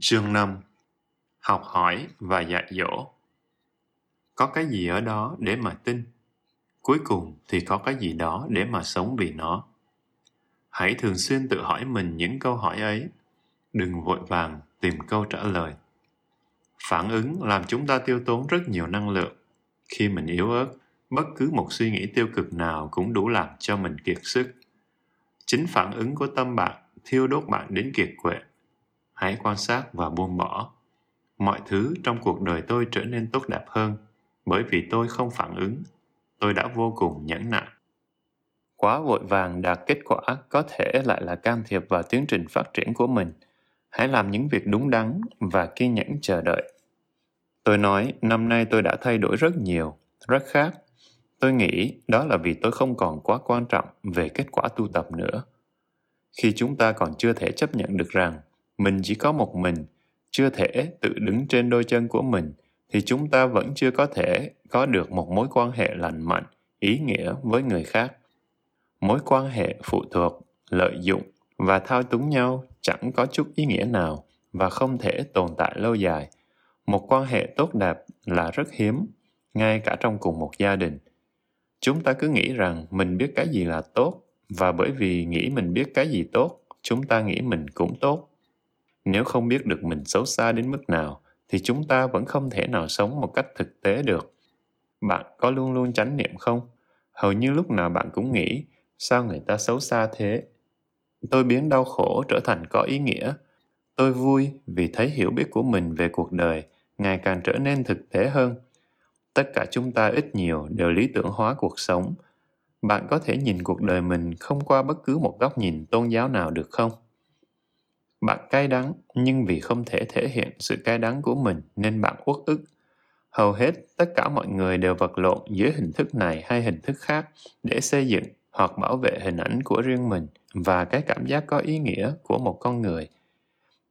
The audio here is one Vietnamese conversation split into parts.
Chương 5 Học hỏi và dạy dỗ. Có cái gì ở đó để mà tin? Cuối cùng thì có cái gì đó để mà sống vì nó. Hãy thường xuyên tự hỏi mình những câu hỏi ấy. Đừng vội vàng tìm câu trả lời. Phản ứng làm chúng ta tiêu tốn rất nhiều năng lượng. Khi mình yếu ớt, Bất cứ một suy nghĩ tiêu cực nào cũng đủ làm cho mình kiệt sức. Chính phản ứng của tâm bạn thiêu đốt bạn đến kiệt quệ hãy quan sát và buông bỏ. Mọi thứ trong cuộc đời tôi trở nên tốt đẹp hơn bởi vì tôi không phản ứng. Tôi đã vô cùng nhẫn nại. Quá vội vàng đạt kết quả có thể lại là can thiệp vào tiến trình phát triển của mình. Hãy làm những việc đúng đắn và kiên nhẫn chờ đợi. Tôi nói, năm nay tôi đã thay đổi rất nhiều, rất khác. Tôi nghĩ đó là vì tôi không còn quá quan trọng về kết quả tu tập nữa. Khi chúng ta còn chưa thể chấp nhận được rằng mình chỉ có một mình, chưa thể tự đứng trên đôi chân của mình, thì chúng ta vẫn chưa có thể có được một mối quan hệ lành mạnh, ý nghĩa với người khác. Mối quan hệ phụ thuộc, lợi dụng và thao túng nhau chẳng có chút ý nghĩa nào và không thể tồn tại lâu dài. Một quan hệ tốt đẹp là rất hiếm, ngay cả trong cùng một gia đình. Chúng ta cứ nghĩ rằng mình biết cái gì là tốt và bởi vì nghĩ mình biết cái gì tốt, chúng ta nghĩ mình cũng tốt nếu không biết được mình xấu xa đến mức nào, thì chúng ta vẫn không thể nào sống một cách thực tế được. Bạn có luôn luôn chánh niệm không? Hầu như lúc nào bạn cũng nghĩ, sao người ta xấu xa thế? Tôi biến đau khổ trở thành có ý nghĩa. Tôi vui vì thấy hiểu biết của mình về cuộc đời ngày càng trở nên thực tế hơn. Tất cả chúng ta ít nhiều đều lý tưởng hóa cuộc sống. Bạn có thể nhìn cuộc đời mình không qua bất cứ một góc nhìn tôn giáo nào được không? Bạn cay đắng, nhưng vì không thể thể hiện sự cay đắng của mình nên bạn uất ức. Hầu hết tất cả mọi người đều vật lộn dưới hình thức này hay hình thức khác để xây dựng hoặc bảo vệ hình ảnh của riêng mình và cái cảm giác có ý nghĩa của một con người.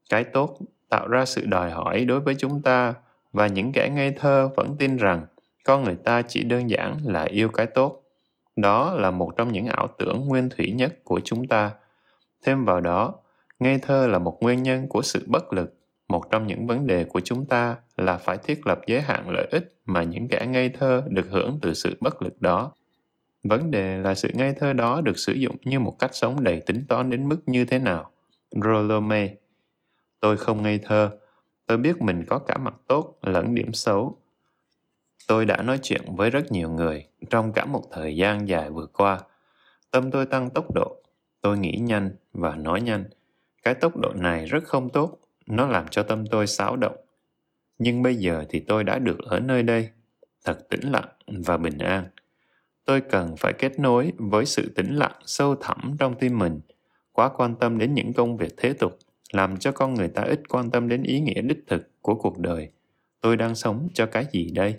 Cái tốt tạo ra sự đòi hỏi đối với chúng ta và những kẻ ngây thơ vẫn tin rằng con người ta chỉ đơn giản là yêu cái tốt. Đó là một trong những ảo tưởng nguyên thủy nhất của chúng ta. Thêm vào đó ngây thơ là một nguyên nhân của sự bất lực. Một trong những vấn đề của chúng ta là phải thiết lập giới hạn lợi ích mà những kẻ ngây thơ được hưởng từ sự bất lực đó. Vấn đề là sự ngây thơ đó được sử dụng như một cách sống đầy tính toán đến mức như thế nào? Rollo may tôi không ngây thơ. Tôi biết mình có cả mặt tốt lẫn điểm xấu. Tôi đã nói chuyện với rất nhiều người trong cả một thời gian dài vừa qua. Tâm tôi tăng tốc độ. Tôi nghĩ nhanh và nói nhanh cái tốc độ này rất không tốt, nó làm cho tâm tôi xáo động. Nhưng bây giờ thì tôi đã được ở nơi đây, thật tĩnh lặng và bình an. Tôi cần phải kết nối với sự tĩnh lặng sâu thẳm trong tim mình, quá quan tâm đến những công việc thế tục, làm cho con người ta ít quan tâm đến ý nghĩa đích thực của cuộc đời. Tôi đang sống cho cái gì đây?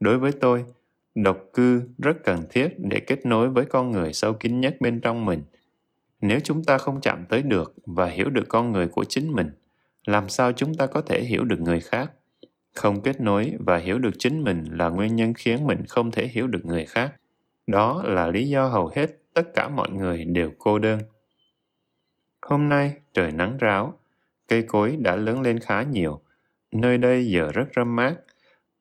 Đối với tôi, độc cư rất cần thiết để kết nối với con người sâu kín nhất bên trong mình – nếu chúng ta không chạm tới được và hiểu được con người của chính mình, làm sao chúng ta có thể hiểu được người khác? Không kết nối và hiểu được chính mình là nguyên nhân khiến mình không thể hiểu được người khác. Đó là lý do hầu hết tất cả mọi người đều cô đơn. Hôm nay, trời nắng ráo, cây cối đã lớn lên khá nhiều. Nơi đây giờ rất râm mát.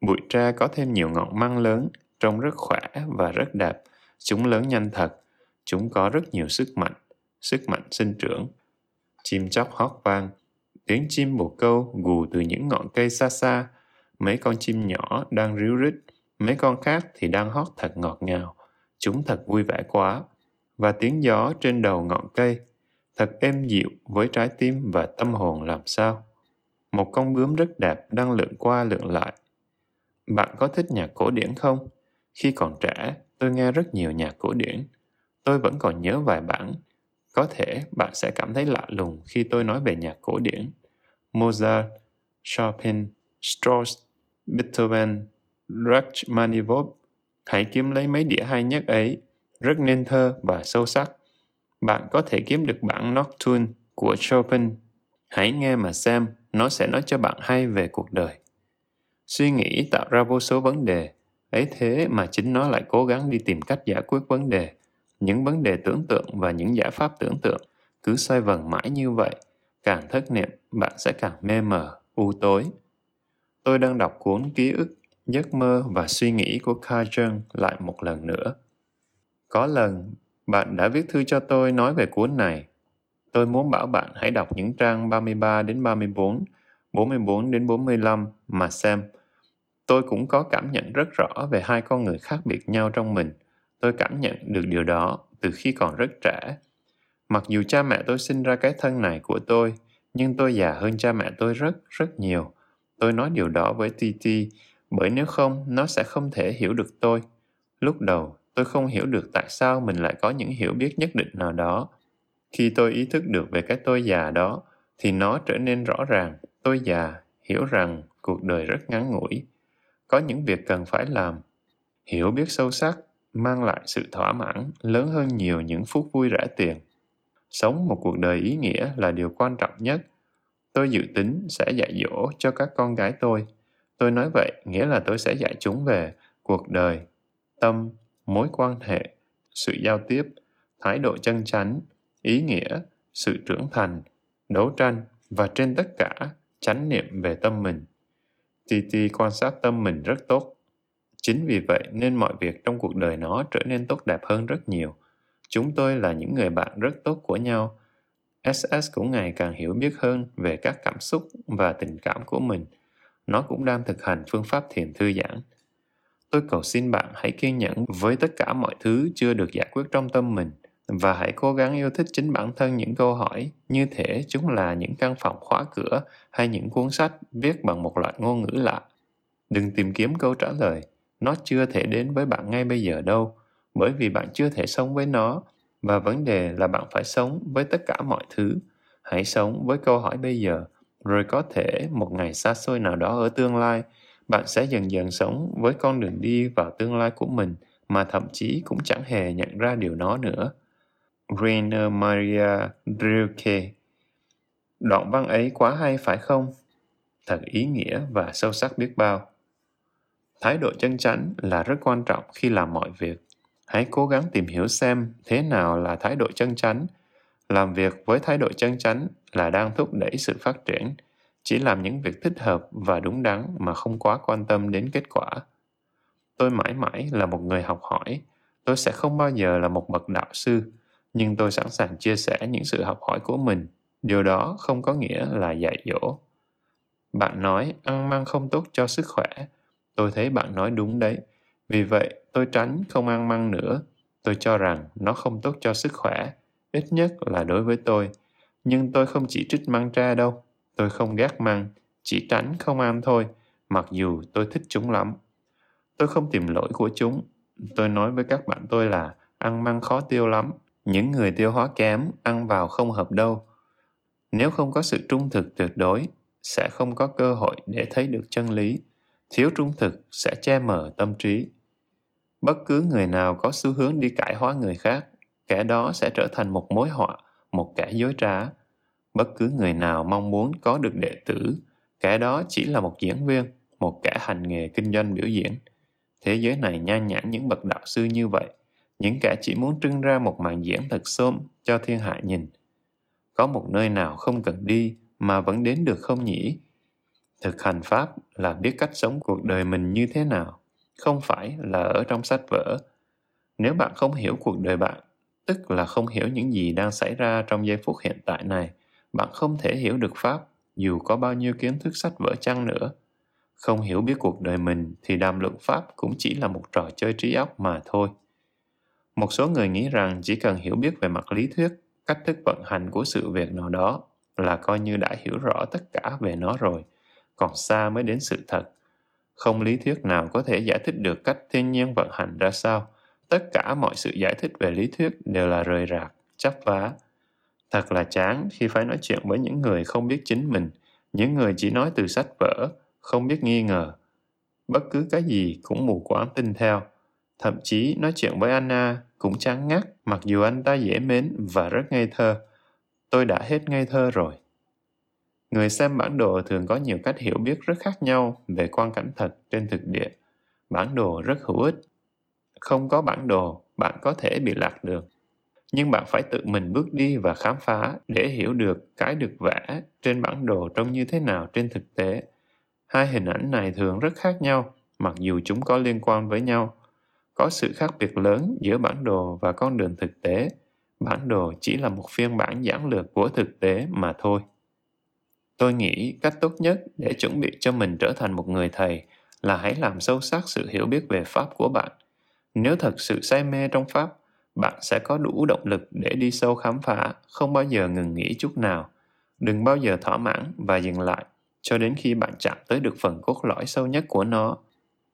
Bụi tre có thêm nhiều ngọn măng lớn, trông rất khỏe và rất đẹp. Chúng lớn nhanh thật. Chúng có rất nhiều sức mạnh sức mạnh sinh trưởng. Chim chóc hót vang, tiếng chim bồ câu gù từ những ngọn cây xa xa, mấy con chim nhỏ đang ríu rít, mấy con khác thì đang hót thật ngọt ngào, chúng thật vui vẻ quá. Và tiếng gió trên đầu ngọn cây, thật êm dịu với trái tim và tâm hồn làm sao. Một con bướm rất đẹp đang lượn qua lượn lại. Bạn có thích nhạc cổ điển không? Khi còn trẻ, tôi nghe rất nhiều nhạc cổ điển. Tôi vẫn còn nhớ vài bản, có thể bạn sẽ cảm thấy lạ lùng khi tôi nói về nhạc cổ điển. Mozart, Chopin, Strauss, Beethoven, Rachmaninoff. Hãy kiếm lấy mấy đĩa hay nhất ấy, rất nên thơ và sâu sắc. Bạn có thể kiếm được bản Nocturne của Chopin. Hãy nghe mà xem, nó sẽ nói cho bạn hay về cuộc đời. Suy nghĩ tạo ra vô số vấn đề, ấy thế mà chính nó lại cố gắng đi tìm cách giải quyết vấn đề những vấn đề tưởng tượng và những giải pháp tưởng tượng cứ xoay vần mãi như vậy càng thất niệm bạn sẽ càng mê mờ, u tối. Tôi đang đọc cuốn ký ức, giấc mơ và suy nghĩ của Carl Jung lại một lần nữa. Có lần, bạn đã viết thư cho tôi nói về cuốn này. Tôi muốn bảo bạn hãy đọc những trang 33 đến 34, 44 đến 45 mà xem. Tôi cũng có cảm nhận rất rõ về hai con người khác biệt nhau trong mình. Tôi cảm nhận được điều đó từ khi còn rất trẻ. Mặc dù cha mẹ tôi sinh ra cái thân này của tôi, nhưng tôi già hơn cha mẹ tôi rất, rất nhiều. Tôi nói điều đó với Titi, bởi nếu không, nó sẽ không thể hiểu được tôi. Lúc đầu, tôi không hiểu được tại sao mình lại có những hiểu biết nhất định nào đó. Khi tôi ý thức được về cái tôi già đó, thì nó trở nên rõ ràng. Tôi già, hiểu rằng cuộc đời rất ngắn ngủi. Có những việc cần phải làm. Hiểu biết sâu sắc mang lại sự thỏa mãn lớn hơn nhiều những phút vui rẻ tiền. Sống một cuộc đời ý nghĩa là điều quan trọng nhất. Tôi dự tính sẽ dạy dỗ cho các con gái tôi. Tôi nói vậy nghĩa là tôi sẽ dạy chúng về cuộc đời, tâm, mối quan hệ, sự giao tiếp, thái độ chân chánh, ý nghĩa, sự trưởng thành, đấu tranh và trên tất cả chánh niệm về tâm mình. Titi quan sát tâm mình rất tốt. Chính vì vậy nên mọi việc trong cuộc đời nó trở nên tốt đẹp hơn rất nhiều. Chúng tôi là những người bạn rất tốt của nhau. SS cũng ngày càng hiểu biết hơn về các cảm xúc và tình cảm của mình. Nó cũng đang thực hành phương pháp thiền thư giãn. Tôi cầu xin bạn hãy kiên nhẫn với tất cả mọi thứ chưa được giải quyết trong tâm mình và hãy cố gắng yêu thích chính bản thân những câu hỏi như thể chúng là những căn phòng khóa cửa hay những cuốn sách viết bằng một loại ngôn ngữ lạ. Đừng tìm kiếm câu trả lời, nó chưa thể đến với bạn ngay bây giờ đâu, bởi vì bạn chưa thể sống với nó và vấn đề là bạn phải sống với tất cả mọi thứ hãy sống với câu hỏi bây giờ, rồi có thể một ngày xa xôi nào đó ở tương lai, bạn sẽ dần dần sống với con đường đi vào tương lai của mình mà thậm chí cũng chẳng hề nhận ra điều đó nữa Rainer Maria Rilke Đoạn văn ấy quá hay, phải không? Thật ý nghĩa và sâu sắc biết bao. Thái độ chân chánh là rất quan trọng khi làm mọi việc. Hãy cố gắng tìm hiểu xem thế nào là thái độ chân chánh. Làm việc với thái độ chân chánh là đang thúc đẩy sự phát triển. Chỉ làm những việc thích hợp và đúng đắn mà không quá quan tâm đến kết quả. Tôi mãi mãi là một người học hỏi. Tôi sẽ không bao giờ là một bậc đạo sư, nhưng tôi sẵn sàng chia sẻ những sự học hỏi của mình. Điều đó không có nghĩa là dạy dỗ. Bạn nói, ăn măng không tốt cho sức khỏe tôi thấy bạn nói đúng đấy vì vậy, tôi tránh không ăn măng nữa. Tôi cho rằng nó không tốt cho sức khỏe, ít nhất là đối với tôi. Nhưng tôi không chỉ trích măng tra đâu. Tôi không ghét măng, chỉ tránh không ăn thôi, mặc dù tôi thích chúng lắm. Tôi không tìm lỗi của chúng. Tôi nói với các bạn tôi là ăn măng khó tiêu lắm. Những người tiêu hóa kém ăn vào không hợp đâu. Nếu không có sự trung thực tuyệt đối, sẽ không có cơ hội để thấy được chân lý. Thiếu trung thực sẽ che mờ tâm trí. Bất cứ người nào có xu hướng đi cải hóa người khác, kẻ đó sẽ trở thành một mối họa, một kẻ dối trá. Bất cứ người nào mong muốn có được đệ tử, kẻ đó chỉ là một diễn viên, một kẻ hành nghề kinh doanh biểu diễn. Thế giới này nhan nhản những bậc đạo sư như vậy, những kẻ chỉ muốn trưng ra một màn diễn thật xôm cho thiên hạ nhìn. Có một nơi nào không cần đi mà vẫn đến được không nhỉ? Thực hành pháp là biết cách sống cuộc đời mình như thế nào, không phải là ở trong sách vở. Nếu bạn không hiểu cuộc đời bạn, tức là không hiểu những gì đang xảy ra trong giây phút hiện tại này, bạn không thể hiểu được pháp dù có bao nhiêu kiến thức sách vở chăng nữa. Không hiểu biết cuộc đời mình thì đàm luận pháp cũng chỉ là một trò chơi trí óc mà thôi. Một số người nghĩ rằng chỉ cần hiểu biết về mặt lý thuyết, cách thức vận hành của sự việc nào đó là coi như đã hiểu rõ tất cả về nó rồi còn xa mới đến sự thật không lý thuyết nào có thể giải thích được cách thiên nhiên vận hành ra sao. Tất cả mọi sự giải thích về lý thuyết đều là rời rạc, chấp vá. Thật là chán khi phải nói chuyện với những người không biết chính mình, những người chỉ nói từ sách vở, không biết nghi ngờ. Bất cứ cái gì cũng mù quáng tin theo. Thậm chí nói chuyện với Anna cũng chán ngắt mặc dù anh ta dễ mến và rất ngây thơ. Tôi đã hết ngây thơ rồi. Người xem bản đồ thường có nhiều cách hiểu biết rất khác nhau về quan cảnh thật trên thực địa. Bản đồ rất hữu ích. Không có bản đồ, bạn có thể bị lạc đường. nhưng bạn phải tự mình bước đi và khám phá để hiểu được cái được vẽ trên bản đồ trông như thế nào trên thực tế. Hai hình ảnh này thường rất khác nhau, mặc dù chúng có liên quan với nhau. Có sự khác biệt lớn giữa bản đồ và con đường thực tế. Bản đồ chỉ là một phiên bản giản lược của thực tế mà thôi. Tôi nghĩ cách tốt nhất để chuẩn bị cho mình trở thành một người thầy là hãy làm sâu sắc sự hiểu biết về Pháp của bạn. Nếu thật sự say mê trong Pháp, bạn sẽ có đủ động lực để đi sâu khám phá, không bao giờ ngừng nghỉ chút nào. Đừng bao giờ thỏa mãn và dừng lại cho đến khi bạn chạm tới được phần cốt lõi sâu nhất của nó.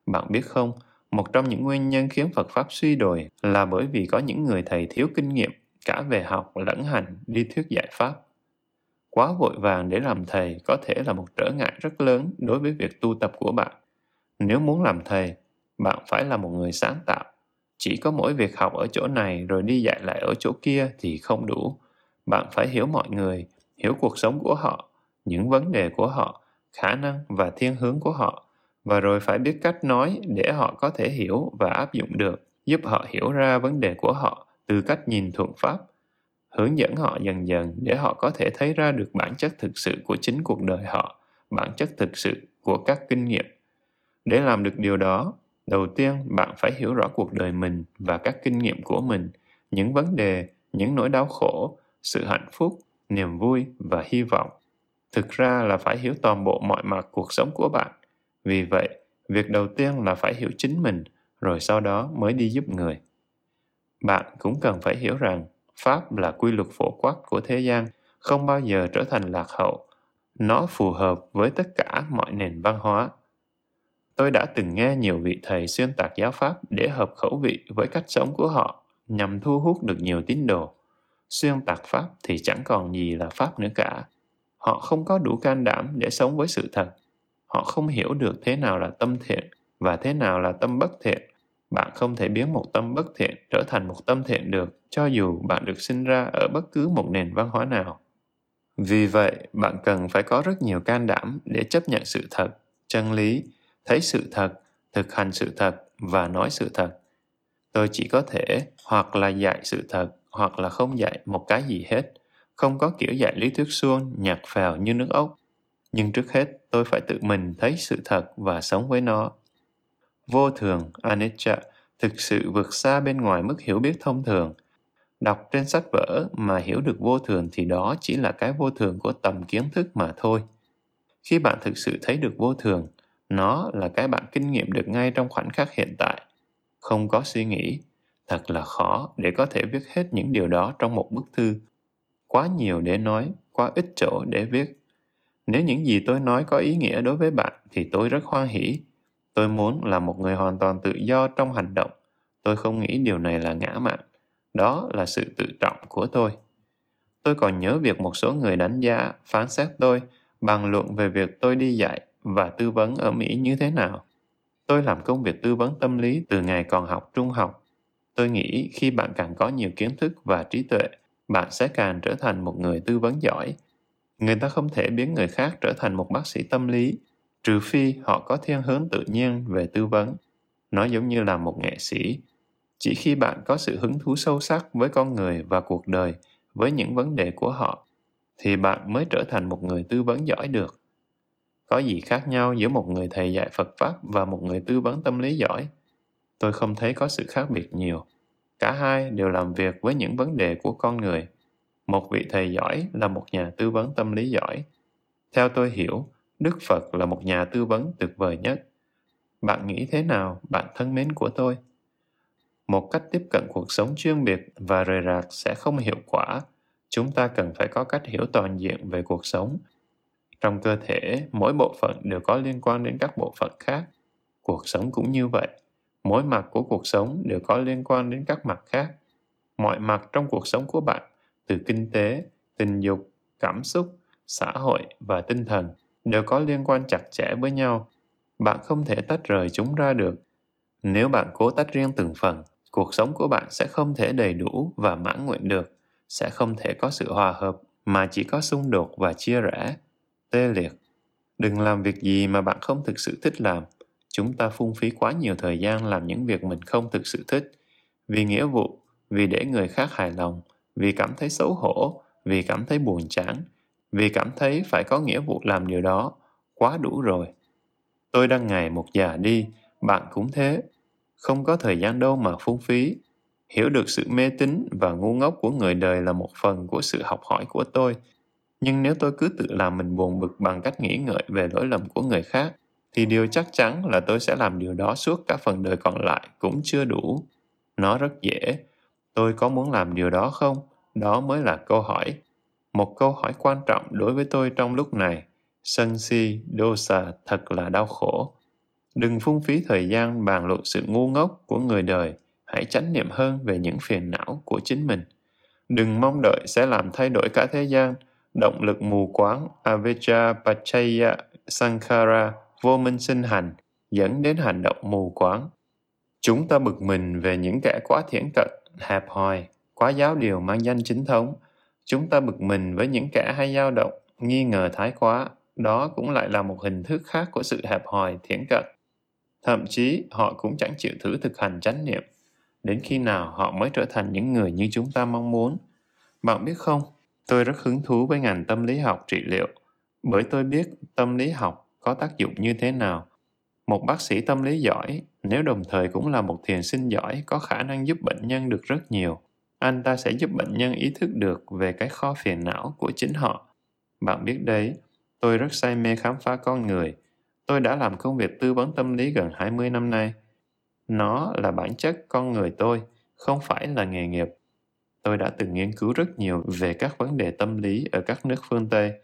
Bạn biết không, một trong những nguyên nhân khiến Phật Pháp suy đồi là bởi vì có những người thầy thiếu kinh nghiệm cả về học lẫn hành đi thuyết giải Pháp. Quá vội vàng để làm thầy có thể là một trở ngại rất lớn đối với việc tu tập của bạn. Nếu muốn làm thầy, bạn phải là một người sáng tạo. Chỉ có mỗi việc học ở chỗ này rồi đi dạy lại ở chỗ kia thì không đủ. Bạn phải hiểu mọi người, hiểu cuộc sống của họ, những vấn đề của họ, khả năng và thiên hướng của họ và rồi phải biết cách nói để họ có thể hiểu và áp dụng được, giúp họ hiểu ra vấn đề của họ từ cách nhìn thuận pháp, hướng dẫn họ dần dần để họ có thể thấy ra được bản chất thực sự của chính cuộc đời họ, bản chất thực sự của các kinh nghiệm. Để làm được điều đó, đầu tiên bạn phải hiểu rõ cuộc đời mình và các kinh nghiệm của mình, những vấn đề, những nỗi đau khổ, sự hạnh phúc, niềm vui và hy vọng. Thực ra là phải hiểu toàn bộ mọi mặt cuộc sống của bạn vì vậy, việc đầu tiên là phải hiểu chính mình, rồi sau đó mới đi giúp người. Bạn cũng cần phải hiểu rằng Pháp là quy luật phổ quát của thế gian, không bao giờ trở thành lạc hậu. Nó phù hợp với tất cả mọi nền văn hóa. Tôi đã từng nghe nhiều vị thầy xuyên tạc giáo Pháp để hợp khẩu vị với cách sống của họ, nhằm thu hút được nhiều tín đồ. Xuyên tạc Pháp thì chẳng còn gì là Pháp nữa cả. Họ không có đủ can đảm để sống với sự thật họ không hiểu được thế nào là tâm thiện và thế nào là tâm bất thiện bạn không thể biến một tâm bất thiện trở thành một tâm thiện được, cho dù bạn được sinh ra ở bất cứ một nền văn hóa nào. Vì vậy, bạn cần phải có rất nhiều can đảm để chấp nhận sự thật, chân lý, thấy sự thật, thực hành sự thật và nói sự thật. Tôi chỉ có thể hoặc là dạy sự thật, hoặc là không dạy một cái gì hết. Không có kiểu dạy lý thuyết suông nhạt phèo như nước ốc nhưng trước hết, tôi phải tự mình thấy sự thật và sống với nó. Vô thường, anicca, thực sự vượt xa bên ngoài mức hiểu biết thông thường. Đọc trên sách vở mà hiểu được vô thường thì đó chỉ là cái vô thường của tầm kiến thức mà thôi. Khi bạn thực sự thấy được vô thường, nó là cái bạn kinh nghiệm được ngay trong khoảnh khắc hiện tại. Không có suy nghĩ, thật là khó để có thể viết hết những điều đó trong một bức thư. Quá nhiều để nói, quá ít chỗ để viết. Nếu những gì tôi nói có ý nghĩa đối với bạn thì tôi rất hoan hỷ. Tôi muốn là một người hoàn toàn tự do trong hành động. Tôi không nghĩ điều này là ngã mạn. Đó là sự tự trọng của tôi. Tôi còn nhớ việc một số người đánh giá, phán xét tôi, bàn luận về việc tôi đi dạy và tư vấn ở Mỹ như thế nào. Tôi làm công việc tư vấn tâm lý từ ngày còn học trung học. Tôi nghĩ khi bạn càng có nhiều kiến thức và trí tuệ, bạn sẽ càng trở thành một người tư vấn giỏi người ta không thể biến người khác trở thành một bác sĩ tâm lý trừ phi họ có thiên hướng tự nhiên về tư vấn. Nó giống như là một nghệ sĩ. Chỉ khi bạn có sự hứng thú sâu sắc với con người và cuộc đời, với những vấn đề của họ, thì bạn mới trở thành một người tư vấn giỏi được. Có gì khác nhau giữa một người thầy dạy phật pháp và một người tư vấn tâm lý giỏi? Tôi không thấy có sự khác biệt nhiều. Cả hai đều làm việc với những vấn đề của con người. Một vị thầy giỏi là một nhà tư vấn tâm lý giỏi. Theo tôi hiểu đức phật là một nhà tư vấn tuyệt vời nhất. Bạn nghĩ thế nào bạn thân mến của tôi? Một cách tiếp cận cuộc sống chuyên biệt và rời rạc sẽ không hiệu quả. Chúng ta cần phải có cách hiểu toàn diện về cuộc sống. Trong cơ thể mỗi bộ phận đều có liên quan đến các bộ phận khác. Cuộc sống cũng như vậy. Mỗi mặt của cuộc sống đều có liên quan đến các mặt khác. Mọi mặt trong cuộc sống của bạn từ kinh tế, tình dục, cảm xúc, xã hội và tinh thần đều có liên quan chặt chẽ với nhau. Bạn không thể tách rời chúng ra được. Nếu bạn cố tách riêng từng phần, cuộc sống của bạn sẽ không thể đầy đủ và mãn nguyện được, sẽ không thể có sự hòa hợp mà chỉ có xung đột và chia rẽ, tê liệt. Đừng làm việc gì mà bạn không thực sự thích làm. Chúng ta phung phí quá nhiều thời gian làm những việc mình không thực sự thích, vì nghĩa vụ, vì để người khác hài lòng, vì cảm thấy xấu hổ, vì cảm thấy buồn chán, vì cảm thấy phải có nghĩa vụ làm điều đó, quá đủ rồi. Tôi đang ngày một già đi, bạn cũng thế. Không có thời gian đâu mà phung phí. Hiểu được sự mê tín và ngu ngốc của người đời là một phần của sự học hỏi của tôi. Nhưng nếu tôi cứ tự làm mình buồn bực bằng cách nghĩ ngợi về lỗi lầm của người khác, thì điều chắc chắn là tôi sẽ làm điều đó suốt cả phần đời còn lại cũng chưa đủ. Nó rất dễ. Tôi có muốn làm điều đó không? Đó mới là câu hỏi. Một câu hỏi quan trọng đối với tôi trong lúc này. Sân si, dosa thật là đau khổ. Đừng phung phí thời gian bàn luận sự ngu ngốc của người đời. Hãy chánh niệm hơn về những phiền não của chính mình. Đừng mong đợi sẽ làm thay đổi cả thế gian. Động lực mù quáng Avijja Pachaya Sankhara vô minh sinh hành dẫn đến hành động mù quáng. Chúng ta bực mình về những kẻ quá thiển cận, hẹp hòi, quá giáo điều mang danh chính thống. Chúng ta bực mình với những kẻ hay dao động, nghi ngờ thái quá. Đó cũng lại là một hình thức khác của sự hẹp hòi, thiển cận. Thậm chí họ cũng chẳng chịu thử thực hành chánh niệm. Đến khi nào họ mới trở thành những người như chúng ta mong muốn? Bạn biết không, tôi rất hứng thú với ngành tâm lý học trị liệu, bởi tôi biết tâm lý học có tác dụng như thế nào. Một bác sĩ tâm lý giỏi, nếu đồng thời cũng là một thiền sinh giỏi, có khả năng giúp bệnh nhân được rất nhiều. Anh ta sẽ giúp bệnh nhân ý thức được về cái kho phiền não của chính họ. Bạn biết đấy, tôi rất say mê khám phá con người. Tôi đã làm công việc tư vấn tâm lý gần 20 năm nay. Nó là bản chất con người tôi, không phải là nghề nghiệp. Tôi đã từng nghiên cứu rất nhiều về các vấn đề tâm lý ở các nước phương Tây –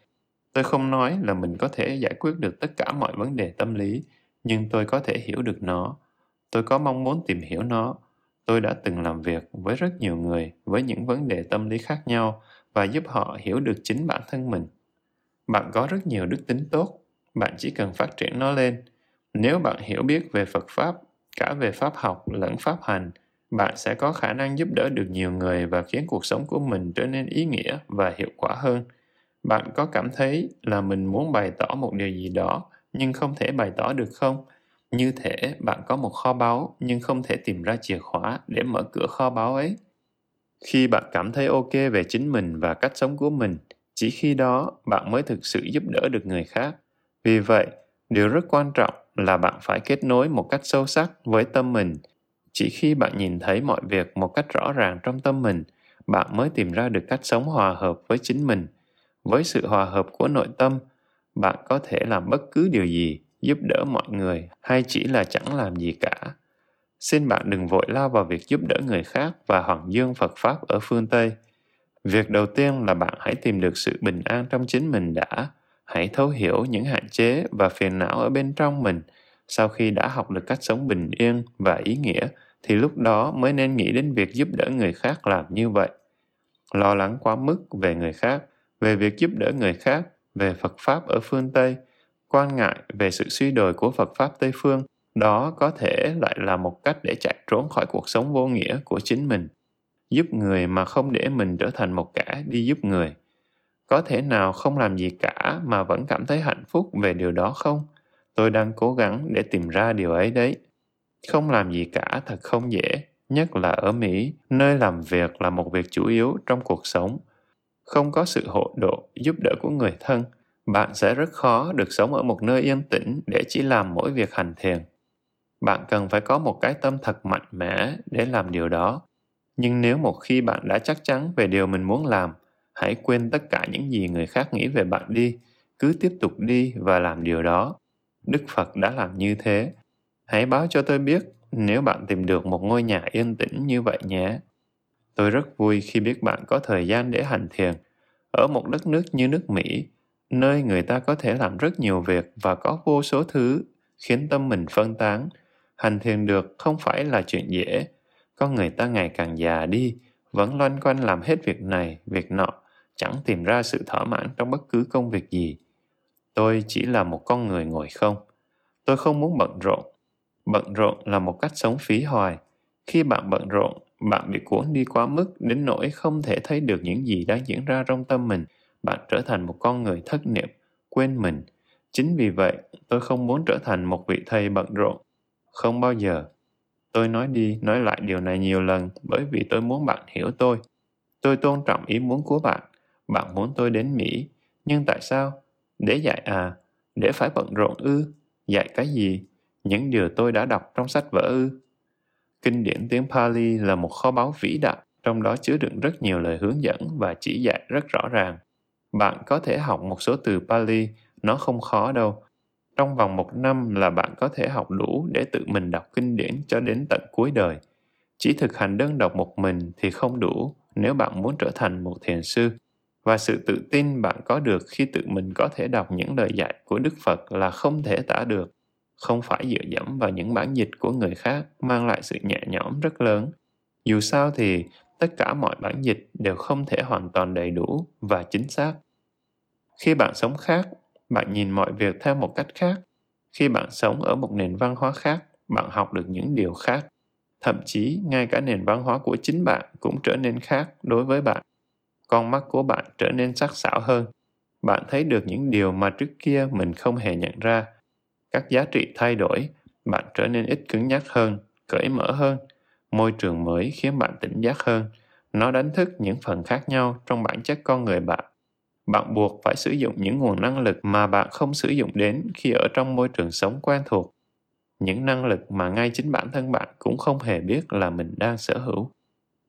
tôi không nói là mình có thể giải quyết được tất cả mọi vấn đề tâm lý nhưng tôi có thể hiểu được nó tôi có mong muốn tìm hiểu nó tôi đã từng làm việc với rất nhiều người với những vấn đề tâm lý khác nhau và giúp họ hiểu được chính bản thân mình. Bạn có rất nhiều đức tính tốt, bạn chỉ cần phát triển nó lên. Nếu bạn hiểu biết về phật pháp, cả về pháp học lẫn pháp hành, bạn sẽ có khả năng giúp đỡ được nhiều người và khiến cuộc sống của mình trở nên ý nghĩa và hiệu quả hơn. Bạn có cảm thấy là mình muốn bày tỏ một điều gì đó nhưng không thể bày tỏ được không? Như thể bạn có một kho báu nhưng không thể tìm ra chìa khóa để mở cửa kho báu ấy. Khi bạn cảm thấy ok về chính mình và cách sống của mình, chỉ khi đó bạn mới thực sự giúp đỡ được người khác. Vì vậy, điều rất quan trọng là bạn phải kết nối một cách sâu sắc với tâm mình. Chỉ khi bạn nhìn thấy mọi việc một cách rõ ràng trong tâm mình, bạn mới tìm ra được cách sống hòa hợp với chính mình. Với sự hòa hợp của nội tâm, bạn có thể làm bất cứ điều gì giúp đỡ mọi người hay chỉ là chẳng làm gì cả. Xin bạn đừng vội lao vào việc giúp đỡ người khác và hoàng dương phật pháp ở phương tây. Việc đầu tiên là bạn hãy tìm được sự bình an trong chính mình đã. Hãy thấu hiểu những hạn chế và phiền não ở bên trong mình. Sau khi đã học được cách sống bình yên và ý nghĩa thì lúc đó mới nên nghĩ đến việc giúp đỡ người khác làm như vậy. Lo lắng quá mức về người khác về việc giúp đỡ người khác, về Phật Pháp ở phương Tây, quan ngại về sự suy đồi của Phật Pháp Tây Phương, đó có thể lại là một cách để chạy trốn khỏi cuộc sống vô nghĩa của chính mình. Giúp người mà không để mình trở thành một kẻ đi giúp người. Có thể nào không làm gì cả mà vẫn cảm thấy hạnh phúc về điều đó không? Tôi đang cố gắng để tìm ra điều ấy đấy. Không làm gì cả thật không dễ, nhất là ở Mỹ, nơi làm việc là một việc chủ yếu trong cuộc sống – không có sự hộ độ giúp đỡ của người thân bạn sẽ rất khó được sống ở một nơi yên tĩnh để chỉ làm mỗi việc hành thiền. Bạn cần phải có một cái tâm thật mạnh mẽ để làm điều đó. Nhưng nếu một khi bạn đã chắc chắn về điều mình muốn làm hãy quên tất cả những gì người khác nghĩ về bạn đi. Cứ tiếp tục đi và làm điều đó. Đức phật đã làm như thế. Hãy báo cho tôi biết nếu bạn tìm được một ngôi nhà yên tĩnh như vậy nhé. Tôi rất vui khi biết bạn có thời gian để hành thiền. Ở một đất nước như nước Mỹ, nơi người ta có thể làm rất nhiều việc và có vô số thứ khiến tâm mình phân tán, hành thiền được không phải là chuyện dễ. Con người ta ngày càng già đi, vẫn loanh quanh làm hết việc này, việc nọ, chẳng tìm ra sự thỏa mãn trong bất cứ công việc gì. Tôi chỉ là một con người ngồi không. Tôi không muốn bận rộn. Bận rộn là một cách sống phí hoài. Khi bạn bận rộn, bạn bị cuốn đi quá mức đến nỗi không thể thấy được những gì đang diễn ra trong tâm mình bạn trở thành một con người thất niệm quên mình chính vì vậy tôi không muốn trở thành một vị thầy bận rộn không bao giờ Tôi nói đi, nói lại điều này nhiều lần bởi vì tôi muốn bạn hiểu tôi. Tôi tôn trọng ý muốn của bạn. Bạn muốn tôi đến Mỹ. Nhưng tại sao? Để dạy à? Để phải bận rộn ư? Dạy cái gì? Những điều tôi đã đọc trong sách vở ư? Kinh điển tiếng Pali là một kho báu vĩ đại, trong đó chứa đựng rất nhiều lời hướng dẫn và chỉ dạy rất rõ ràng. Bạn có thể học một số từ Pali, nó không khó đâu. Trong vòng một năm là bạn có thể học đủ để tự mình đọc kinh điển cho đến tận cuối đời. Chỉ thực hành đơn độc một mình thì không đủ nếu bạn muốn trở thành một thiền sư. Và sự tự tin bạn có được khi tự mình có thể đọc những lời dạy của Đức Phật là không thể tả được. Không phải dựa dẫm vào những bản dịch của người khác mang lại sự nhẹ nhõm rất lớn. Dù sao thì tất cả mọi bản dịch đều không thể hoàn toàn đầy đủ và chính xác. Khi bạn sống khác, bạn nhìn mọi việc theo một cách khác. Khi bạn sống ở một nền văn hóa khác, bạn học được những điều khác. Thậm chí ngay cả nền văn hóa của chính bạn cũng trở nên khác đối với bạn. Con mắt của bạn trở nên sắc sảo hơn. Bạn thấy được những điều mà trước kia mình không hề nhận ra. Các giá trị thay đổi, bạn trở nên ít cứng nhắc hơn, cởi mở hơn. Môi trường mới khiến bạn tỉnh giác hơn. Nó đánh thức những phần khác nhau trong bản chất con người bạn bạn buộc phải sử dụng những nguồn năng lực mà bạn không sử dụng đến khi ở trong môi trường sống quen thuộc. Những năng lực mà ngay chính bản thân bạn cũng không hề biết là mình đang sở hữu.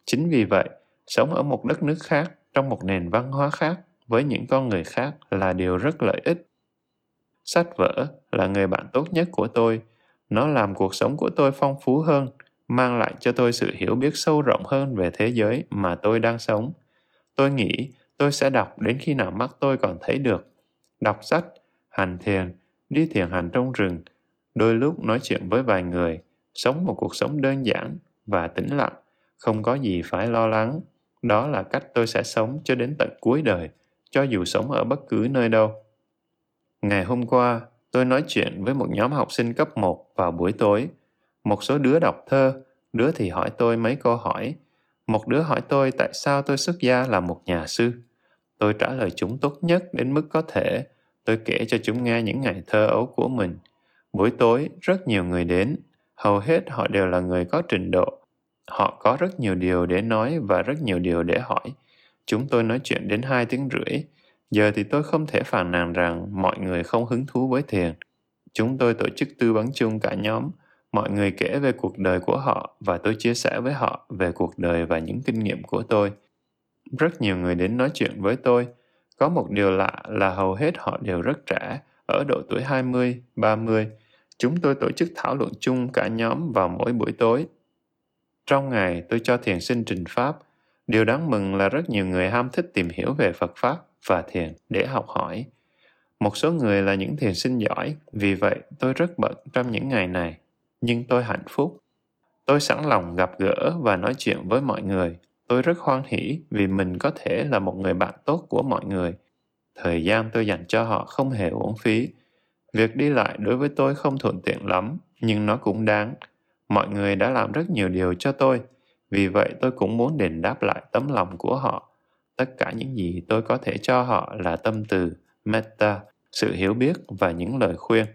Chính vì vậy, sống ở một đất nước khác, trong một nền văn hóa khác, với những con người khác là điều rất lợi ích. Sách vở là người bạn tốt nhất của tôi. Nó làm cuộc sống của tôi phong phú hơn, mang lại cho tôi sự hiểu biết sâu rộng hơn về thế giới mà tôi đang sống. Tôi nghĩ tôi sẽ đọc đến khi nào mắt tôi còn thấy được. Đọc sách, hành thiền, đi thiền hành trong rừng, đôi lúc nói chuyện với vài người, sống một cuộc sống đơn giản và tĩnh lặng, không có gì phải lo lắng. Đó là cách tôi sẽ sống cho đến tận cuối đời, cho dù sống ở bất cứ nơi đâu. Ngày hôm qua, tôi nói chuyện với một nhóm học sinh cấp 1 vào buổi tối. Một số đứa đọc thơ, đứa thì hỏi tôi mấy câu hỏi, một đứa hỏi tôi tại sao tôi xuất gia là một nhà sư. Tôi trả lời chúng tốt nhất đến mức có thể. Tôi kể cho chúng nghe những ngày thơ ấu của mình. Buổi tối, rất nhiều người đến. Hầu hết họ đều là người có trình độ. Họ có rất nhiều điều để nói và rất nhiều điều để hỏi. Chúng tôi nói chuyện đến hai tiếng rưỡi. Giờ thì tôi không thể phàn nàn rằng mọi người không hứng thú với thiền. Chúng tôi tổ chức tư vấn chung cả nhóm – mọi người kể về cuộc đời của họ và tôi chia sẻ với họ về cuộc đời và những kinh nghiệm của tôi rất nhiều người đến nói chuyện với tôi có một điều lạ là hầu hết họ đều rất trẻ ở độ tuổi 20, 30. Chúng tôi tổ chức thảo luận chung cả nhóm vào mỗi buổi tối. Trong ngày, tôi cho thiền sinh trình Pháp. Điều đáng mừng là rất nhiều người ham thích tìm hiểu về Phật Pháp và thiền để học hỏi. Một số người là những thiền sinh giỏi, vì vậy tôi rất bận trong những ngày này nhưng tôi hạnh phúc. Tôi sẵn lòng gặp gỡ và nói chuyện với mọi người. Tôi rất hoan hỷ vì mình có thể là một người bạn tốt của mọi người. Thời gian tôi dành cho họ không hề uổng phí. Việc đi lại đối với tôi không thuận tiện lắm, nhưng nó cũng đáng. Mọi người đã làm rất nhiều điều cho tôi, vì vậy tôi cũng muốn đền đáp lại tấm lòng của họ. Tất cả những gì tôi có thể cho họ là tâm từ, metta, sự hiểu biết và những lời khuyên.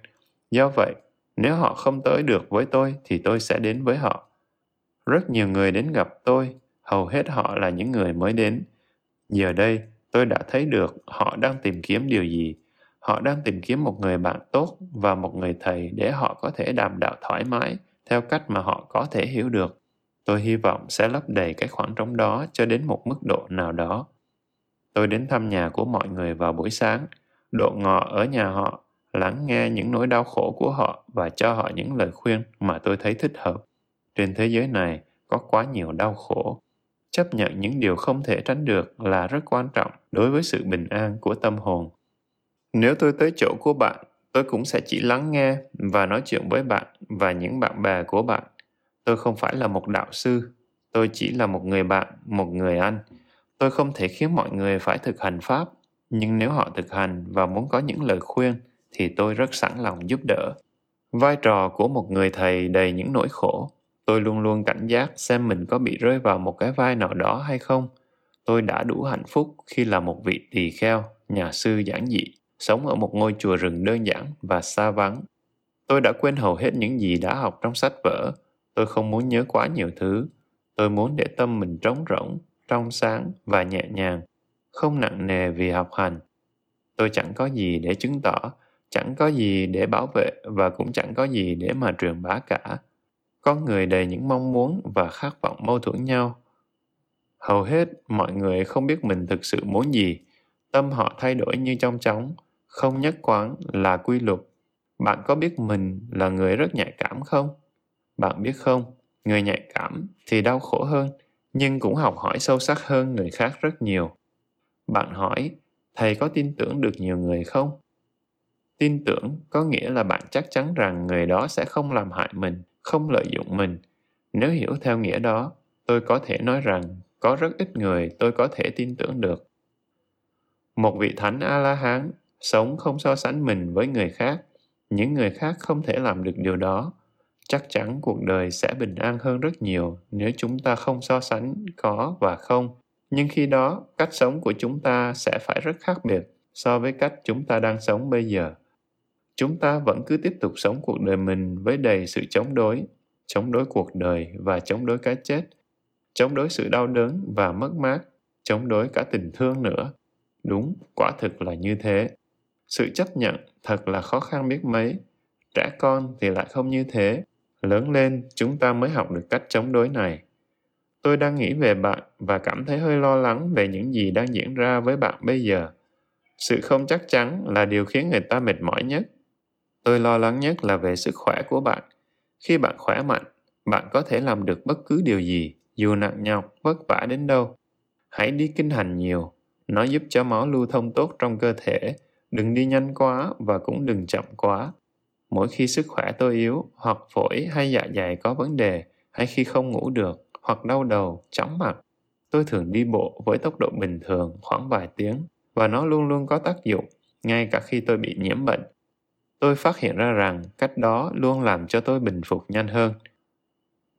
Do vậy, nếu họ không tới được với tôi thì tôi sẽ đến với họ. Rất nhiều người đến gặp tôi, hầu hết họ là những người mới đến. Giờ đây, tôi đã thấy được họ đang tìm kiếm điều gì. Họ đang tìm kiếm một người bạn tốt và một người thầy để họ có thể đàm đạo thoải mái theo cách mà họ có thể hiểu được. Tôi hy vọng sẽ lấp đầy cái khoảng trống đó cho đến một mức độ nào đó. Tôi đến thăm nhà của mọi người vào buổi sáng, độ ngọ ở nhà họ lắng nghe những nỗi đau khổ của họ và cho họ những lời khuyên mà tôi thấy thích hợp. Trên thế giới này có quá nhiều đau khổ. Chấp nhận những điều không thể tránh được là rất quan trọng đối với sự bình an của tâm hồn. Nếu tôi tới chỗ của bạn, tôi cũng sẽ chỉ lắng nghe và nói chuyện với bạn và những bạn bè của bạn. Tôi không phải là một đạo sư, tôi chỉ là một người bạn, một người anh. Tôi không thể khiến mọi người phải thực hành pháp, nhưng nếu họ thực hành và muốn có những lời khuyên thì tôi rất sẵn lòng giúp đỡ. Vai trò của một người thầy đầy những nỗi khổ, tôi luôn luôn cảnh giác xem mình có bị rơi vào một cái vai nào đó hay không. Tôi đã đủ hạnh phúc khi là một vị tỳ kheo, nhà sư giản dị, sống ở một ngôi chùa rừng đơn giản và xa vắng. Tôi đã quên hầu hết những gì đã học trong sách vở. Tôi không muốn nhớ quá nhiều thứ. Tôi muốn để tâm mình trống rỗng, trong sáng và nhẹ nhàng, không nặng nề vì học hành. Tôi chẳng có gì để chứng tỏ, chẳng có gì để bảo vệ và cũng chẳng có gì để mà truyền bá cả. Con người đầy những mong muốn và khát vọng mâu thuẫn nhau. Hầu hết mọi người không biết mình thực sự muốn gì. Tâm họ thay đổi như trong chóng, không nhất quán là quy luật. Bạn có biết mình là người rất nhạy cảm không? Bạn biết không, người nhạy cảm thì đau khổ hơn, nhưng cũng học hỏi sâu sắc hơn người khác rất nhiều. Bạn hỏi, thầy có tin tưởng được nhiều người không? Tin tưởng có nghĩa là bạn chắc chắn rằng người đó sẽ không làm hại mình, không lợi dụng mình. Nếu hiểu theo nghĩa đó, tôi có thể nói rằng có rất ít người tôi có thể tin tưởng được. Một vị thánh A-la-hán sống không so sánh mình với người khác. Những người khác không thể làm được điều đó. Chắc chắn cuộc đời sẽ bình an hơn rất nhiều nếu chúng ta không so sánh có và không. Nhưng khi đó, cách sống của chúng ta sẽ phải rất khác biệt so với cách chúng ta đang sống bây giờ. Chúng ta vẫn cứ tiếp tục sống cuộc đời mình với đầy sự chống đối, chống đối cuộc đời và chống đối cái chết – chống đối sự đau đớn và mất mát, chống đối cả tình thương nữa. Đúng, quả thực là như thế. Sự chấp nhận thật là khó khăn biết mấy. Trẻ con thì lại không như thế. Lớn lên, chúng ta mới học được cách chống đối này. Tôi đang nghĩ về bạn và cảm thấy hơi lo lắng về những gì đang diễn ra với bạn bây giờ. Sự không chắc chắn là điều khiến người ta mệt mỏi nhất. Tôi lo lắng nhất là về sức khỏe của bạn. Khi bạn khỏe mạnh, bạn có thể làm được bất cứ điều gì dù nặng nhọc, vất vả đến đâu. Hãy đi kinh hành nhiều, nó giúp cho máu lưu thông tốt trong cơ thể, đừng đi nhanh quá và cũng đừng chậm quá. Mỗi khi sức khỏe tôi yếu, hoặc phổi hay dạ dày có vấn đề, hay khi không ngủ được, hoặc đau đầu, chóng mặt, tôi thường đi bộ với tốc độ bình thường khoảng vài tiếng và nó luôn luôn có tác dụng, ngay cả khi tôi bị nhiễm bệnh. Tôi phát hiện ra rằng cách đó luôn làm cho tôi bình phục nhanh hơn –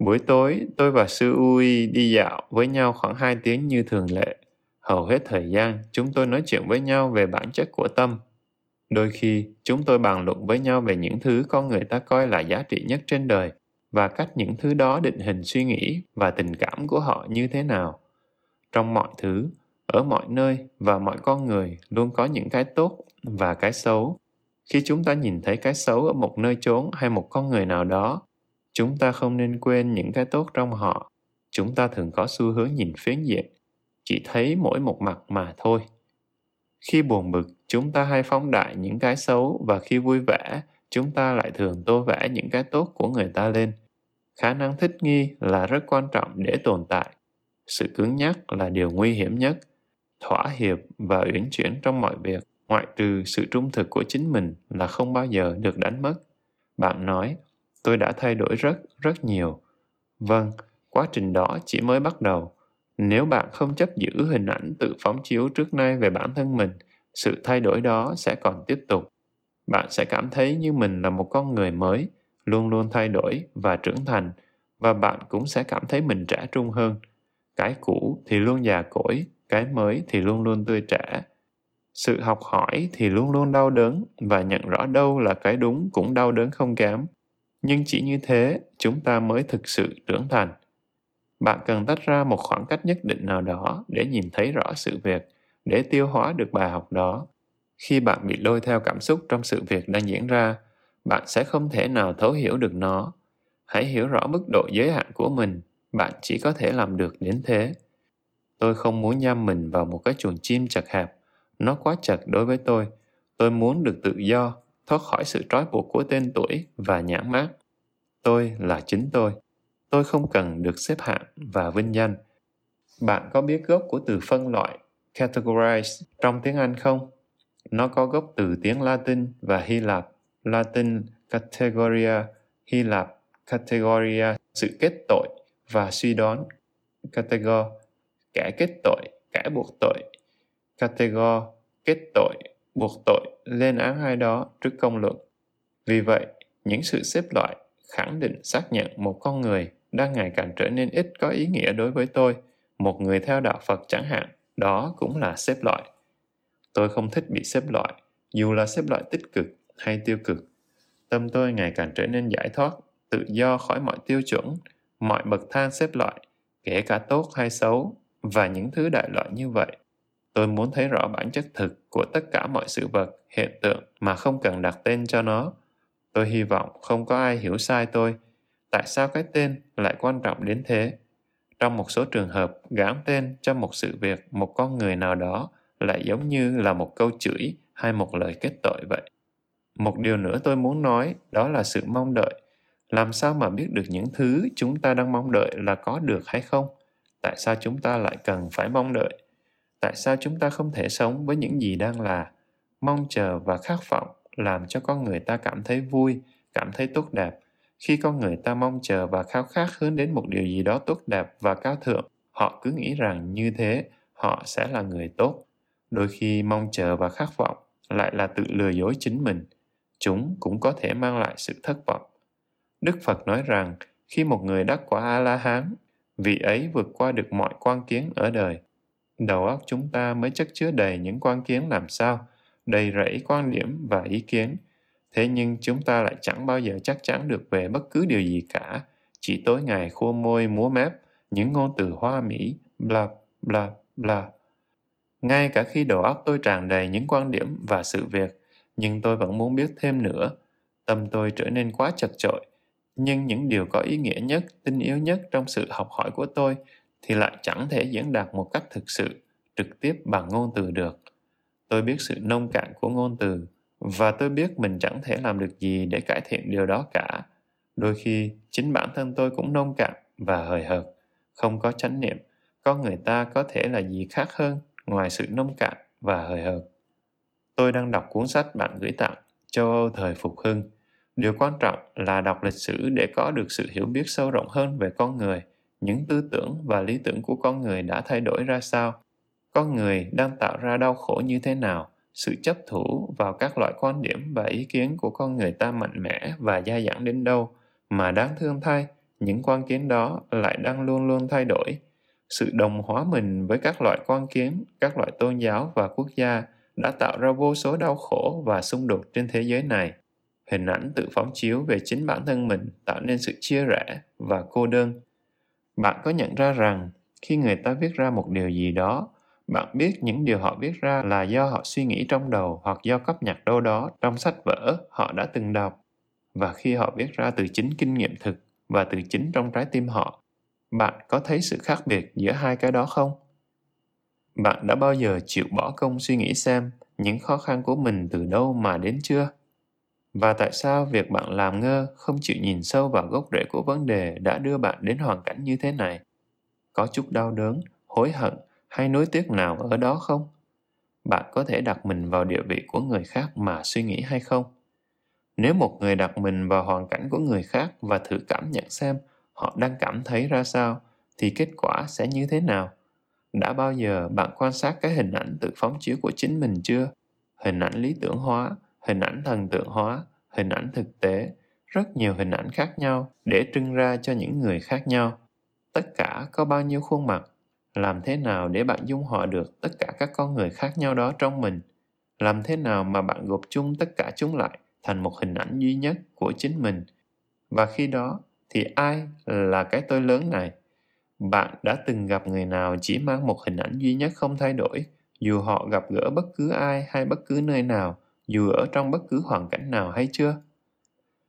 Buổi tối, tôi và sư Ui đi dạo với nhau khoảng 2 tiếng như thường lệ. Hầu hết thời gian, chúng tôi nói chuyện với nhau về bản chất của tâm. Đôi khi, chúng tôi bàn luận với nhau về những thứ con người ta coi là giá trị nhất trên đời và cách những thứ đó định hình suy nghĩ và tình cảm của họ như thế nào. Trong mọi thứ, ở mọi nơi và mọi con người luôn có những cái tốt và cái xấu. Khi chúng ta nhìn thấy cái xấu ở một nơi chốn hay một con người nào đó, chúng ta không nên quên những cái tốt trong họ. Chúng ta thường có xu hướng nhìn phiến diện chỉ thấy mỗi một mặt mà thôi. Khi buồn bực chúng ta hay phóng đại những cái xấu và khi vui vẻ chúng ta lại thường tô vẽ những cái tốt của người ta lên. Khả năng thích nghi là rất quan trọng để tồn tại. Sự cứng nhắc là điều nguy hiểm nhất thỏa hiệp và uyển chuyển trong mọi việc ngoại trừ sự trung thực của chính mình là không bao giờ được đánh mất. Bạn nói, tôi đã thay đổi rất rất nhiều. Vâng quá trình đó chỉ mới bắt đầu. Nếu bạn không chấp giữ hình ảnh tự phóng chiếu trước nay về bản thân mình, sự thay đổi đó sẽ còn tiếp tục. Bạn sẽ cảm thấy như mình là một con người mới, luôn luôn thay đổi và trưởng thành, và bạn cũng sẽ cảm thấy mình trẻ trung hơn. Cái cũ thì luôn già cỗi, cái mới thì luôn luôn tươi trẻ sự học hỏi thì luôn luôn đau đớn và nhận rõ đâu là cái đúng cũng đau đớn không kém. Nhưng chỉ như thế, chúng ta mới thực sự trưởng thành. Bạn cần tách ra một khoảng cách nhất định nào đó để nhìn thấy rõ sự việc, để tiêu hóa được bài học đó. Khi bạn bị lôi theo cảm xúc trong sự việc đang diễn ra, bạn sẽ không thể nào thấu hiểu được nó. Hãy hiểu rõ mức độ giới hạn của mình, bạn chỉ có thể làm được đến thế. Tôi không muốn giam mình vào một cái chuồng chim chật hẹp nó quá chật đối với tôi tôi muốn được tự do thoát khỏi sự trói buộc của tên tuổi và nhãn mát. Tôi là chính tôi. Tôi không cần được xếp hạng và vinh danh. Bạn có biết gốc của từ phân loại categorize trong tiếng Anh không? Nó có gốc từ tiếng Latin và Hy Lạp. Latin categoria, Hy Lạp categoria, sự kết tội và suy đoán. Categor, kẻ kết tội, kẻ buộc tội. Categor, kết tội, buộc tội lên án ai đó trước công luận. Vì vậy, những sự xếp loại khẳng định xác nhận một con người đang ngày càng trở nên ít có ý nghĩa đối với tôi, một người theo đạo Phật chẳng hạn, đó cũng là xếp loại. Tôi không thích bị xếp loại, dù là xếp loại tích cực hay tiêu cực. Tâm tôi ngày càng trở nên giải thoát, tự do khỏi mọi tiêu chuẩn, mọi bậc thang xếp loại, kể cả tốt hay xấu, và những thứ đại loại như vậy. Tôi muốn thấy rõ bản chất thực của tất cả mọi sự vật, hiện tượng mà không cần đặt tên cho nó. Tôi hy vọng không có ai hiểu sai tôi. Tại sao cái tên lại quan trọng đến thế? Trong một số trường hợp, gán tên cho một sự việc, một con người nào đó lại giống như là một câu chửi hay một lời kết tội vậy. Một điều nữa tôi muốn nói đó là sự mong đợi. Làm sao mà biết được những thứ chúng ta đang mong đợi là có được hay không? Tại sao chúng ta lại cần phải mong đợi? Tại sao chúng ta không thể sống với những gì đang là? Mong chờ và khát vọng làm cho con người ta cảm thấy vui, cảm thấy tốt đẹp. Khi con người ta mong chờ và khao khát hướng đến một điều gì đó tốt đẹp và cao thượng, họ cứ nghĩ rằng như thế họ sẽ là người tốt. Đôi khi mong chờ và khát vọng lại là tự lừa dối chính mình. Chúng cũng có thể mang lại sự thất vọng. Đức Phật nói rằng khi một người đắc quả A-la-hán, vị ấy vượt qua được mọi quan kiến ở đời. Đầu óc chúng ta mới chất chứa đầy những quan kiến làm sao, đầy rẫy quan điểm và ý kiến. Thế nhưng chúng ta lại chẳng bao giờ chắc chắn được về bất cứ điều gì cả, chỉ tối ngày khua môi múa mép, những ngôn từ hoa mỹ, bla bla bla. Ngay cả khi đầu óc tôi tràn đầy những quan điểm và sự việc, nhưng tôi vẫn muốn biết thêm nữa. Tâm tôi trở nên quá chật chội, nhưng những điều có ý nghĩa nhất, tinh yếu nhất trong sự học hỏi của tôi thì lại chẳng thể diễn đạt một cách thực sự, trực tiếp bằng ngôn từ được. Tôi biết sự nông cạn của ngôn từ và tôi biết mình chẳng thể làm được gì để cải thiện điều đó cả. Đôi khi, chính bản thân tôi cũng nông cạn và hời hợt, không có chánh niệm. Con người ta có thể là gì khác hơn ngoài sự nông cạn và hời hợt. Tôi đang đọc cuốn sách bạn gửi tặng Châu Âu thời phục hưng. Điều quan trọng là đọc lịch sử để có được sự hiểu biết sâu rộng hơn về con người, những tư tưởng và lý tưởng của con người đã thay đổi ra sao, con người đang tạo ra đau khổ như thế nào, sự chấp thủ vào các loại quan điểm và ý kiến của con người ta mạnh mẽ và dai dẳng đến đâu, mà đáng thương thay, những quan kiến đó lại đang luôn luôn thay đổi sự đồng hóa mình với các loại quan kiến, các loại tôn giáo và quốc gia đã tạo ra vô số đau khổ và xung đột trên thế giới này. Hình ảnh tự phóng chiếu về chính bản thân mình tạo nên sự chia rẽ và cô đơn. Bạn có nhận ra rằng khi người ta viết ra một điều gì đó, bạn biết những điều họ viết ra là do họ suy nghĩ trong đầu hoặc do cấp nhặt đâu đó trong sách vở họ đã từng đọc. Và khi họ viết ra từ chính kinh nghiệm thực và từ chính trong trái tim họ, bạn có thấy sự khác biệt giữa hai cái đó không bạn đã bao giờ chịu bỏ công suy nghĩ xem những khó khăn của mình từ đâu mà đến chưa và tại sao việc bạn làm ngơ, không chịu nhìn sâu vào gốc rễ của vấn đề đã đưa bạn đến hoàn cảnh như thế này? Có chút đau đớn, hối hận hay nối tiếc nào ở đó không? Bạn có thể đặt mình vào địa vị của người khác mà suy nghĩ hay không? Nếu một người đặt mình vào hoàn cảnh của người khác và thử cảm nhận xem họ đang cảm thấy ra sao, thì kết quả sẽ như thế nào? Đã bao giờ bạn quan sát cái hình ảnh tự phóng chiếu của chính mình chưa? Hình ảnh lý tưởng hóa hình ảnh thần tượng hóa, hình ảnh thực tế, rất nhiều hình ảnh khác nhau để trưng ra cho những người khác nhau. Tất cả có bao nhiêu khuôn mặt? Làm thế nào để bạn dung hòa được tất cả các con người khác nhau đó trong mình? Làm thế nào mà bạn gộp chung tất cả chúng lại thành một hình ảnh duy nhất của chính mình? Và khi đó thì ai là cái tôi lớn này? Bạn đã từng gặp người nào chỉ mang một hình ảnh duy nhất không thay đổi, dù họ gặp gỡ bất cứ ai hay bất cứ nơi nào? Dù ở trong bất cứ hoàn cảnh nào hay chưa?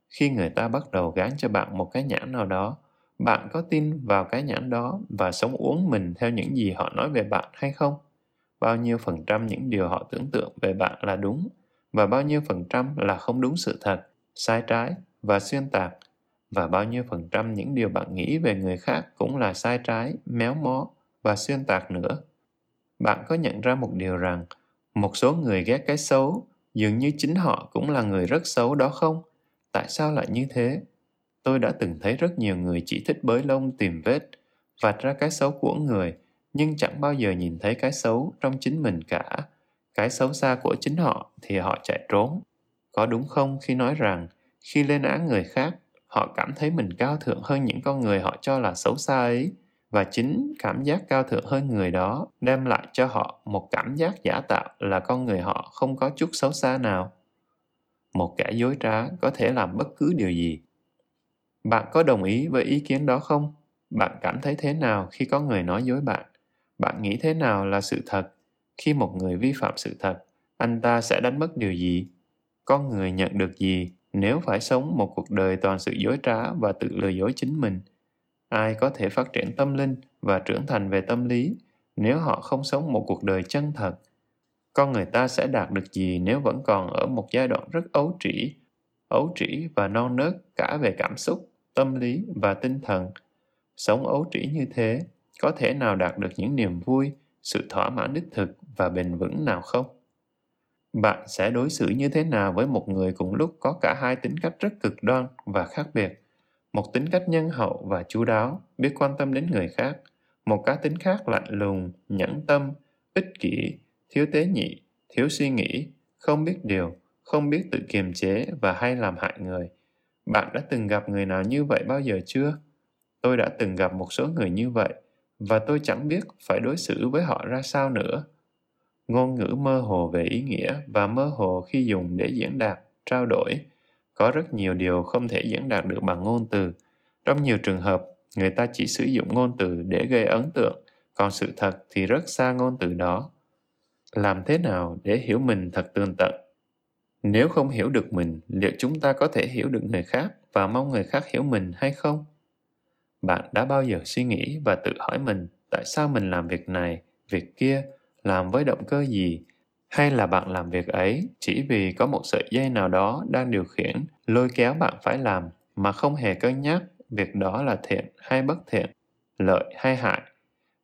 Khi người ta bắt đầu gán cho bạn một cái nhãn nào đó bạn có tin vào cái nhãn đó và sống uống mình theo những gì họ nói về bạn hay không? Bao nhiêu phần trăm những điều họ tưởng tượng về bạn là đúng và bao nhiêu phần trăm là không đúng sự thật sai trái và xuyên tạc? Và bao nhiêu phần trăm những điều bạn nghĩ về người khác cũng là sai trái, méo mó và xuyên tạc nữa. Bạn có nhận ra một điều rằng một số người ghét cái xấu dường như chính họ cũng là người rất xấu đó không? Tại sao lại như thế? Tôi đã từng thấy rất nhiều người chỉ thích bới lông tìm vết, vạch ra cái xấu của người, nhưng chẳng bao giờ nhìn thấy cái xấu trong chính mình cả. Cái xấu xa của chính họ thì họ chạy trốn. Có đúng không khi nói rằng khi lên án người khác họ cảm thấy mình cao thượng hơn những con người họ cho là xấu xa ấy và chính cảm giác cao thượng hơn người đó đem lại cho họ một cảm giác giả tạo là con người họ không có chút xấu xa nào một kẻ dối trá có thể làm bất cứ điều gì Bạn có đồng ý với ý kiến đó không? Bạn cảm thấy thế nào khi có người nói dối bạn? Bạn nghĩ thế nào là sự thật? Khi một người vi phạm sự thật, anh ta sẽ đánh mất điều gì? Con người nhận được gì nếu phải sống một cuộc đời toàn sự dối trá và tự lừa dối chính mình? Ai có thể phát triển tâm linh và trưởng thành về tâm lý nếu họ không sống một cuộc đời chân thật? Con người ta sẽ đạt được gì nếu vẫn còn ở một giai đoạn rất ấu trĩ, ấu trĩ và non nớt cả về cảm xúc, tâm lý và tinh thần? Sống ấu trĩ như thế, có thể nào đạt được những niềm vui, sự thỏa mãn đích thực và bền vững nào không? Bạn sẽ đối xử như thế nào với một người cùng lúc có cả hai tính cách rất cực đoan và khác biệt? Một tính cách nhân hậu và chú đáo, biết quan tâm đến người khác, một cá tính khác lạnh lùng, nhẫn tâm, ích kỷ, thiếu tế nhị, thiếu suy nghĩ, không biết điều, không biết tự kiềm chế và hay làm hại người. Bạn đã từng gặp người nào như vậy bao giờ chưa? Tôi đã từng gặp một số người như vậy và tôi chẳng biết phải đối xử với họ ra sao nữa. Ngôn ngữ mơ hồ về ý nghĩa và mơ hồ khi dùng để diễn đạt, trao đổi. Có rất nhiều điều không thể diễn đạt được bằng ngôn từ. Trong nhiều trường hợp, người ta chỉ sử dụng ngôn từ để gây ấn tượng, còn sự thật thì rất xa ngôn từ đó. Làm thế nào để hiểu mình thật tường tận? Nếu không hiểu được mình, liệu chúng ta có thể hiểu được người khác và mong người khác hiểu mình hay không? Bạn đã bao giờ suy nghĩ và tự hỏi mình tại sao mình làm việc này, việc kia, làm với động cơ gì? Hay là bạn làm việc ấy chỉ vì có một sợi dây nào đó đang điều khiển, lôi kéo bạn phải làm mà không hề cân nhắc việc đó là thiện hay bất thiện, lợi hay hại?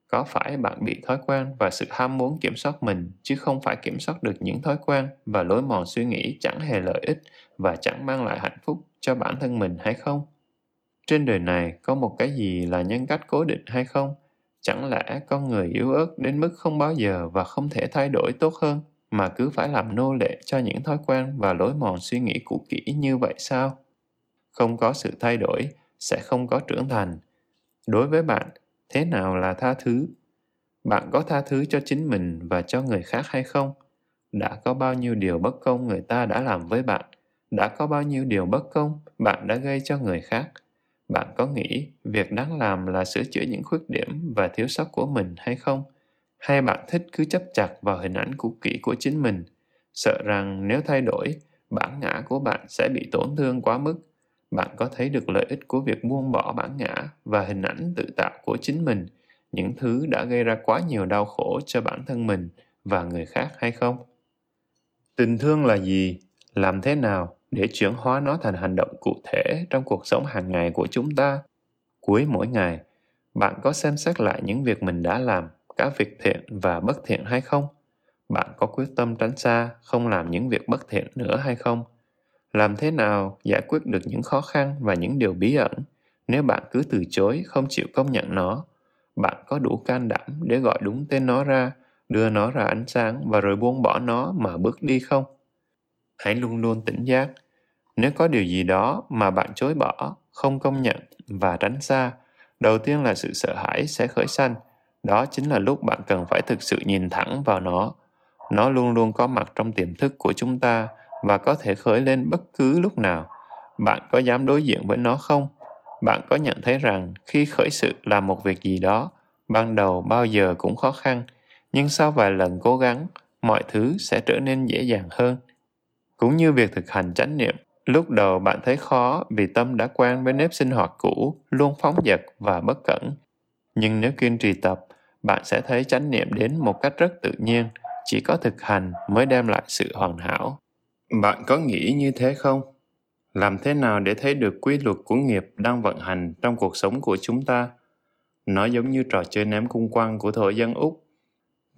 Có phải bạn bị thói quen và sự ham muốn kiểm soát mình chứ không phải kiểm soát được những thói quen và lối mòn suy nghĩ chẳng hề lợi ích và chẳng mang lại hạnh phúc cho bản thân mình hay không? Trên đời này có một cái gì là nhân cách cố định hay không? Chẳng lẽ con người yếu ớt đến mức không bao giờ và không thể thay đổi tốt hơn mà cứ phải làm nô lệ cho những thói quen và lối mòn suy nghĩ cũ kỹ như vậy sao? Không có sự thay đổi sẽ không có trưởng thành. Đối với bạn, thế nào là tha thứ? Bạn có tha thứ cho chính mình và cho người khác hay không? Đã có bao nhiêu điều bất công người ta đã làm với bạn? Đã có bao nhiêu điều bất công bạn đã gây cho người khác? bạn có nghĩ việc đáng làm là sửa chữa những khuyết điểm và thiếu sót của mình hay không hay bạn thích cứ chấp chặt vào hình ảnh cũ kỹ của chính mình. Sợ rằng nếu thay đổi bản ngã của bạn sẽ bị tổn thương quá mức. Bạn có thấy được lợi ích của việc buông bỏ bản ngã và hình ảnh tự tạo của chính mình những thứ đã gây ra quá nhiều đau khổ cho bản thân mình và người khác hay không? Tình thương là gì? Làm thế nào để chuyển hóa nó thành hành động cụ thể trong cuộc sống hàng ngày của chúng ta. Cuối mỗi ngày, bạn có xem xét lại những việc mình đã làm, cả việc thiện và bất thiện hay không? Bạn có quyết tâm tránh xa, không làm những việc bất thiện nữa hay không? Làm thế nào giải quyết được những khó khăn và những điều bí ẩn nếu bạn cứ từ chối, không chịu công nhận nó? Bạn có đủ can đảm để gọi đúng tên nó ra, đưa nó ra ánh sáng và rồi buông bỏ nó mà bước đi không? hãy luôn luôn tỉnh giác nếu có điều gì đó mà bạn chối bỏ không công nhận và tránh xa đầu tiên là sự sợ hãi sẽ khởi sanh đó chính là lúc bạn cần phải thực sự nhìn thẳng vào nó. Nó luôn luôn có mặt trong tiềm thức của chúng ta và có thể khởi lên bất cứ lúc nào. Bạn có dám đối diện với nó không? Bạn có nhận thấy rằng khi khởi sự làm một việc gì đó, ban đầu bao giờ cũng khó khăn, nhưng sau vài lần cố gắng, mọi thứ sẽ trở nên dễ dàng hơn. Cũng như việc thực hành chánh niệm, lúc đầu bạn thấy khó vì tâm đã quen với nếp sinh hoạt cũ luôn phóng dật và bất cẩn. Nhưng nếu kiên trì tập bạn sẽ thấy chánh niệm đến một cách rất tự nhiên chỉ có thực hành mới đem lại sự hoàn hảo bạn có nghĩ như thế không làm thế nào để thấy được quy luật của nghiệp đang vận hành trong cuộc sống của chúng ta nó giống như trò chơi ném cung quăng của thổ dân úc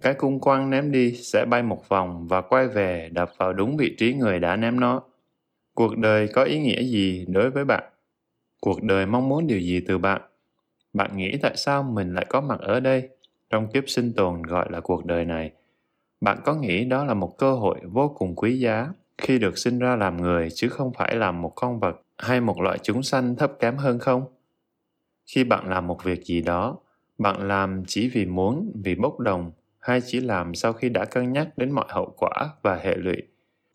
cái cung quăng ném đi sẽ bay một vòng và quay về đập vào đúng vị trí người đã ném nó. Cuộc đời có ý nghĩa gì đối với bạn? Cuộc đời mong muốn điều gì từ bạn? Bạn nghĩ tại sao mình lại có mặt ở đây, trong kiếp sinh tồn gọi là cuộc đời này? Bạn có nghĩ đó là một cơ hội vô cùng quý giá khi được sinh ra làm người chứ không phải làm một con vật hay một loại chúng sanh thấp kém hơn không? Khi bạn làm một việc gì đó, bạn làm chỉ vì muốn, vì bốc đồng hay chỉ làm sau khi đã cân nhắc đến mọi hậu quả và hệ lụy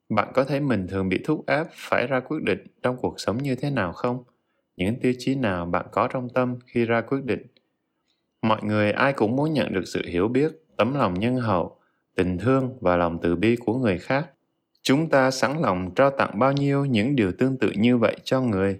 bạn có thấy mình thường bị thúc ép phải ra quyết định trong cuộc sống như thế nào không những tiêu chí nào bạn có trong tâm khi ra quyết định mọi người ai cũng muốn nhận được sự hiểu biết, tấm lòng nhân hậu, tình thương và lòng từ bi của người khác. Chúng ta sẵn lòng trao tặng bao nhiêu những điều tương tự như vậy cho người.